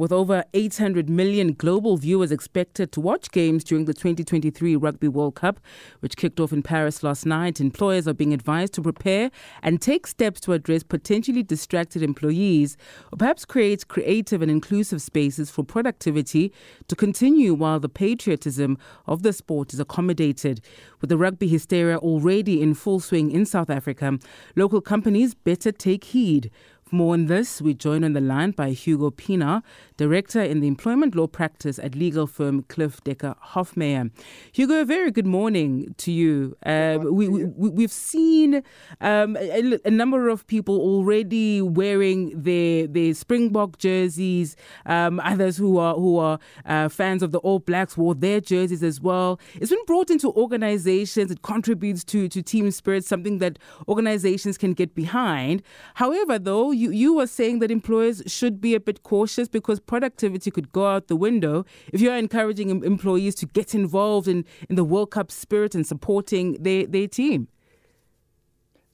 With over 800 million global viewers expected to watch games during the 2023 Rugby World Cup, which kicked off in Paris last night, employers are being advised to prepare and take steps to address potentially distracted employees, or perhaps create creative and inclusive spaces for productivity to continue while the patriotism of the sport is accommodated. With the rugby hysteria already in full swing in South Africa, local companies better take heed. More on this, we join on the line by Hugo Pienaar, Director in the Employment Law Practice at legal firm Cliffe Dekker Hofmeyr. Hugo, a very good morning to you. Uh, we, we, have seen um, a, a, number of people already wearing their, their Springbok jerseys. Um, others who are, who are uh, fans of the All Blacks wore their jerseys as well. It's been brought into organizations. It contributes to, to team spirit, something that organizations can get behind. However, though, you, you were saying that employers should be a bit cautious because productivity could go out the window if you're encouraging employees to get involved in, in the World Cup spirit and supporting their, their team.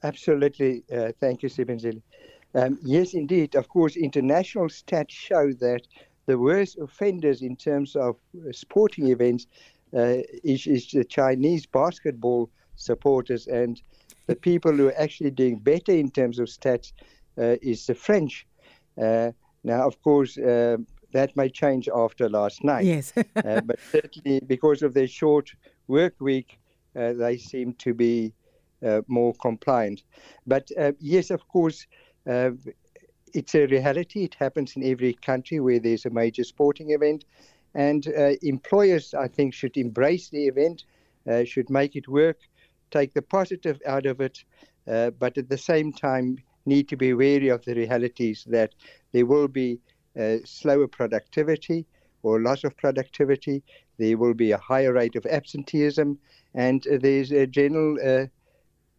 Absolutely. Uh, thank you, Sibenzile. Um, yes, indeed. Of course, international stats show that the worst offenders in terms of uh, sporting events uh, is, is the Chinese basketball supporters and the people who are actually doing better in terms of stats is the French. Uh, now, of course, uh, that may change after last night. Yes. but certainly, because of their short work week, they seem to be more compliant. But yes, of course, it's a reality. It happens in every country where there's a major sporting event. And uh, employers, I think, should embrace the event, uh, should make it work, take the positive out of it, uh, but at the same time, need to be wary of the realities that there will be uh, slower productivity or loss of productivity. There will be a higher rate of absenteeism, and uh, there's a general, uh,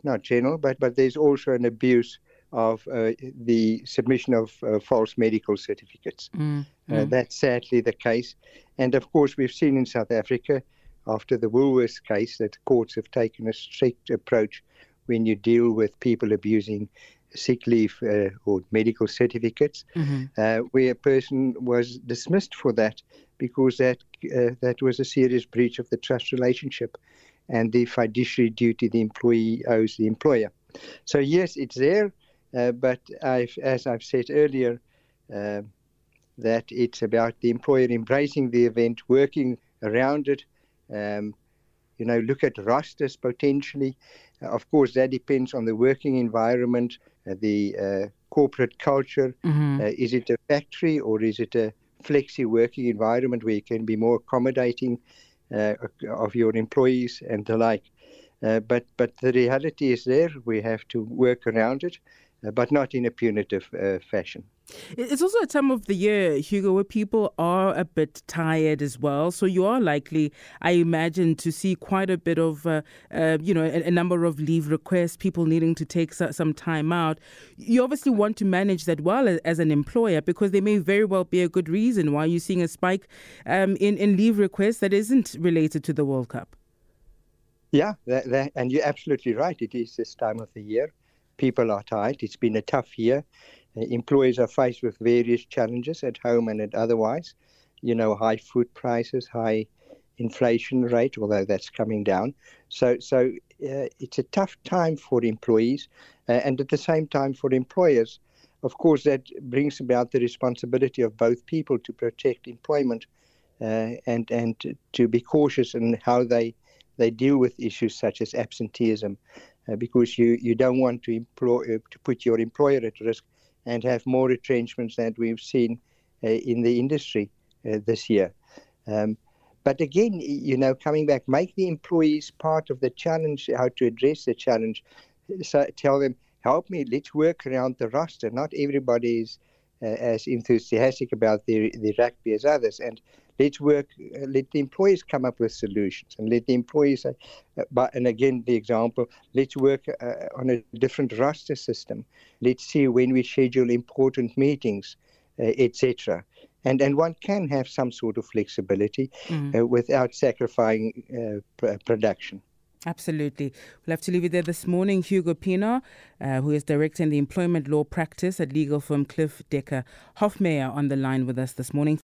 not general, but but there's also an abuse of uh, the submission of uh, false medical certificates. Mm, mm. that's sadly the case, and of course we've seen in South Africa after the Woolworths case that courts have taken a strict approach when you deal with people abusing sick leave uh, or medical certificates, mm-hmm. uh, where a person was dismissed for that because that uh, that was a serious breach of the trust relationship and the fiduciary duty the employee owes the employer. So yes, it's there, uh, but I've, as I've said earlier, uh, that it's about the employer embracing the event, working around it. Um, you know, look at rosters potentially. Uh, of course, that depends on the working environment, uh, the uh, corporate culture. Mm-hmm. is it a factory or is it a flexi working environment where you can be more accommodating of your employees and the like? but but the reality is there. We have to work around it, but not in a punitive fashion. It's also a time of the year, Hugo, where people are a bit tired as well. So you are likely, I imagine, to see quite a bit of, uh, uh, you know, a, a, number of leave requests, people needing to take some time out. You obviously want to manage that well as, as, an employer because there may very well be a good reason why you're seeing a spike um, in, in leave requests that isn't related to the World Cup. Yeah, that, that, and you're absolutely right. It is this time of the year. People are tired. It's been a tough year employees are faced with various challenges at home and at otherwise. You know, high food prices, high inflation rate, although that's coming down. So, so uh, it's a tough time for employees, uh, and at the same time for employers. Of course, that brings about the responsibility of both people to protect employment uh, and and to be cautious in how they they deal with issues such as absenteeism, uh, because you, you don't want to employ uh, to put your employer at risk and have more retrenchments than we've seen uh, in the industry uh, this year. Um, but again, you know, coming back, make the employees part of the challenge, how to address the challenge. So tell them, help me, let's work around the roster. Not everybody is uh, as enthusiastic about the, the rugby as others. And let's work, uh, let the employees come up with solutions and let the employees, uh, but, and again, the example, let's work uh, on a different roster system. Let's see when we schedule important meetings, uh, etc. And, and one can have some sort of flexibility mm. without sacrificing pr- production. Absolutely. We'll have to leave it there this morning. Hugo Pienaar, uh, who is directing the employment law practice at legal firm Cliffe Dekker Hofmeyr, on the line with us this morning.